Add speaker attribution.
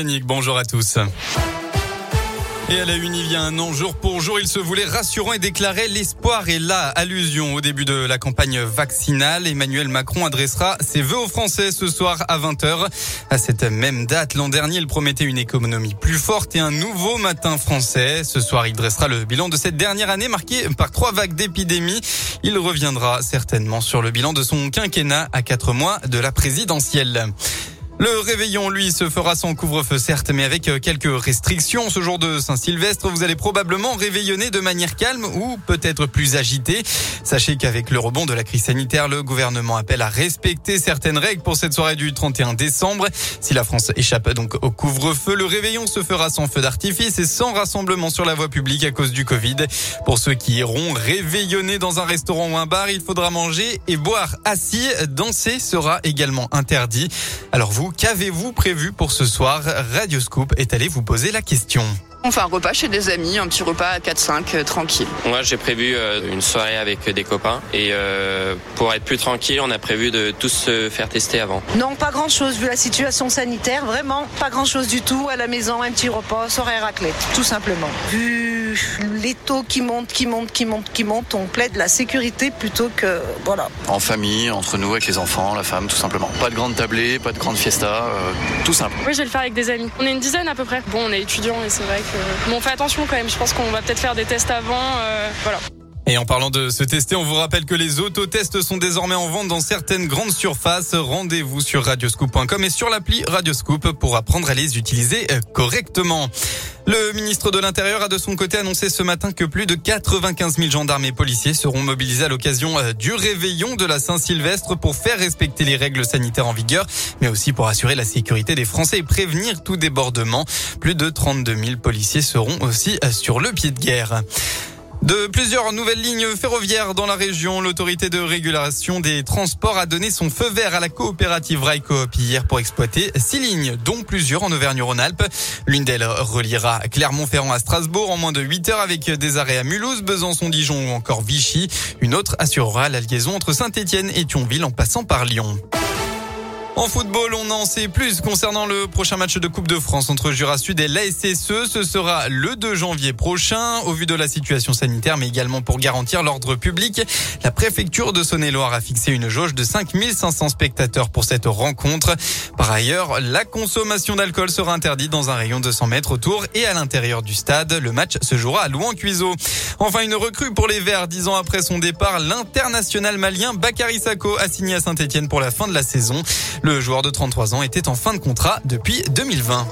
Speaker 1: Bonjour à tous. Et à la une, il y a un an, jour pour jour, il se voulait rassurant et déclarait l'espoir est là. Allusion au début de la campagne vaccinale. Emmanuel Macron adressera ses vœux aux Français ce soir à 20h. À cette même date, l'an dernier, il promettait une économie plus forte et un nouveau matin français. Ce soir, il dressera le bilan de cette dernière année marquée par trois vagues d'épidémie. Il reviendra certainement sur le bilan de son quinquennat à quatre mois de la présidentielle. Le réveillon, lui, se fera sans couvre-feu, certes, mais avec euh, quelques restrictions. Ce jour de Saint-Sylvestre, vous allez probablement réveillonner de manière calme ou peut-être plus agitée. Sachez qu'avec le rebond de la crise sanitaire, le gouvernement appelle à respecter certaines règles pour cette soirée du 31 décembre. Si la France échappe donc au couvre-feu, le réveillon se fera sans feu d'artifice et sans rassemblement sur la voie publique à cause du Covid. Pour ceux qui iront réveillonner dans un restaurant ou un bar, il faudra manger et boire assis. Danser sera également interdit. Alors vous, qu'avez-vous prévu pour ce soir Radio Scoop est allé vous poser la question.
Speaker 2: On fait un repas chez des amis, un petit repas à 4-5, euh, tranquille.
Speaker 3: Moi, j'ai prévu euh, une soirée avec des copains. Et euh, pour être plus tranquille, on a prévu de tous se faire tester avant.
Speaker 4: Non, pas grand-chose, vu la situation sanitaire. Vraiment, pas grand-chose du tout. À la maison, un petit repas, soirée raclette, tout simplement. Vu les taux qui montent, qui montent, qui montent, qui montent, on plaide la sécurité plutôt que... Voilà.
Speaker 5: En famille, entre nous, avec les enfants, la femme, tout simplement. Pas de grande tablée, pas de grande fiesta, tout simple.
Speaker 6: Oui, je vais le faire avec des amis. On est une dizaine à peu près. Bon, on est étudiants et c'est vrai que... Bon, on fait attention quand même. Je pense qu'on va peut-être faire des tests avant. Euh, voilà.
Speaker 1: Et en parlant de se tester, on vous rappelle que les autotests sont désormais en vente dans certaines grandes surfaces. Rendez-vous sur radioscoop.com et sur l'appli Radioscoop pour apprendre à les utiliser euh, correctement. Le ministre de l'Intérieur a de son côté annoncé ce matin que plus de 95 000 gendarmes et policiers seront mobilisés à l'occasion euh, du réveillon de la Saint-Sylvestre pour faire respecter les règles sanitaires en vigueur, mais aussi pour assurer la sécurité des Français et prévenir tout débordement. Plus de 32 000 policiers seront aussi euh, sur le pied de guerre. De plusieurs nouvelles lignes ferroviaires dans la région, l'autorité de régulation des transports a donné son feu vert à la coopérative Railcoop hier pour exploiter six lignes, dont plusieurs en Auvergne-Rhône-Alpes. L'une d'elles reliera Clermont-Ferrand à Strasbourg en moins de 8 heures avec des arrêts à Mulhouse, Besançon, Dijon ou encore Vichy. Une autre assurera la liaison entre Saint-Étienne et Thionville en passant par Lyon. En football, on en sait plus concernant le prochain match de Coupe de France entre Jura Sud et l'ASSE. Ce sera le 2 janvier prochain. Au vu de la situation sanitaire, mais également pour garantir l'ordre public, la préfecture de Saône-et-Loire a fixé une jauge de 5500 spectateurs pour cette rencontre. Par ailleurs, la consommation d'alcool sera interdite dans un rayon de 100 mètres autour et à l'intérieur du stade. Le match se jouera à Louan-Cuiseau. Enfin, une recrue pour les Verts. Dix ans après son départ, l'international malien Bakary Sako a signé à Saint-Etienne pour la fin de la saison. Le joueur de 33 ans était en fin de contrat depuis 2020.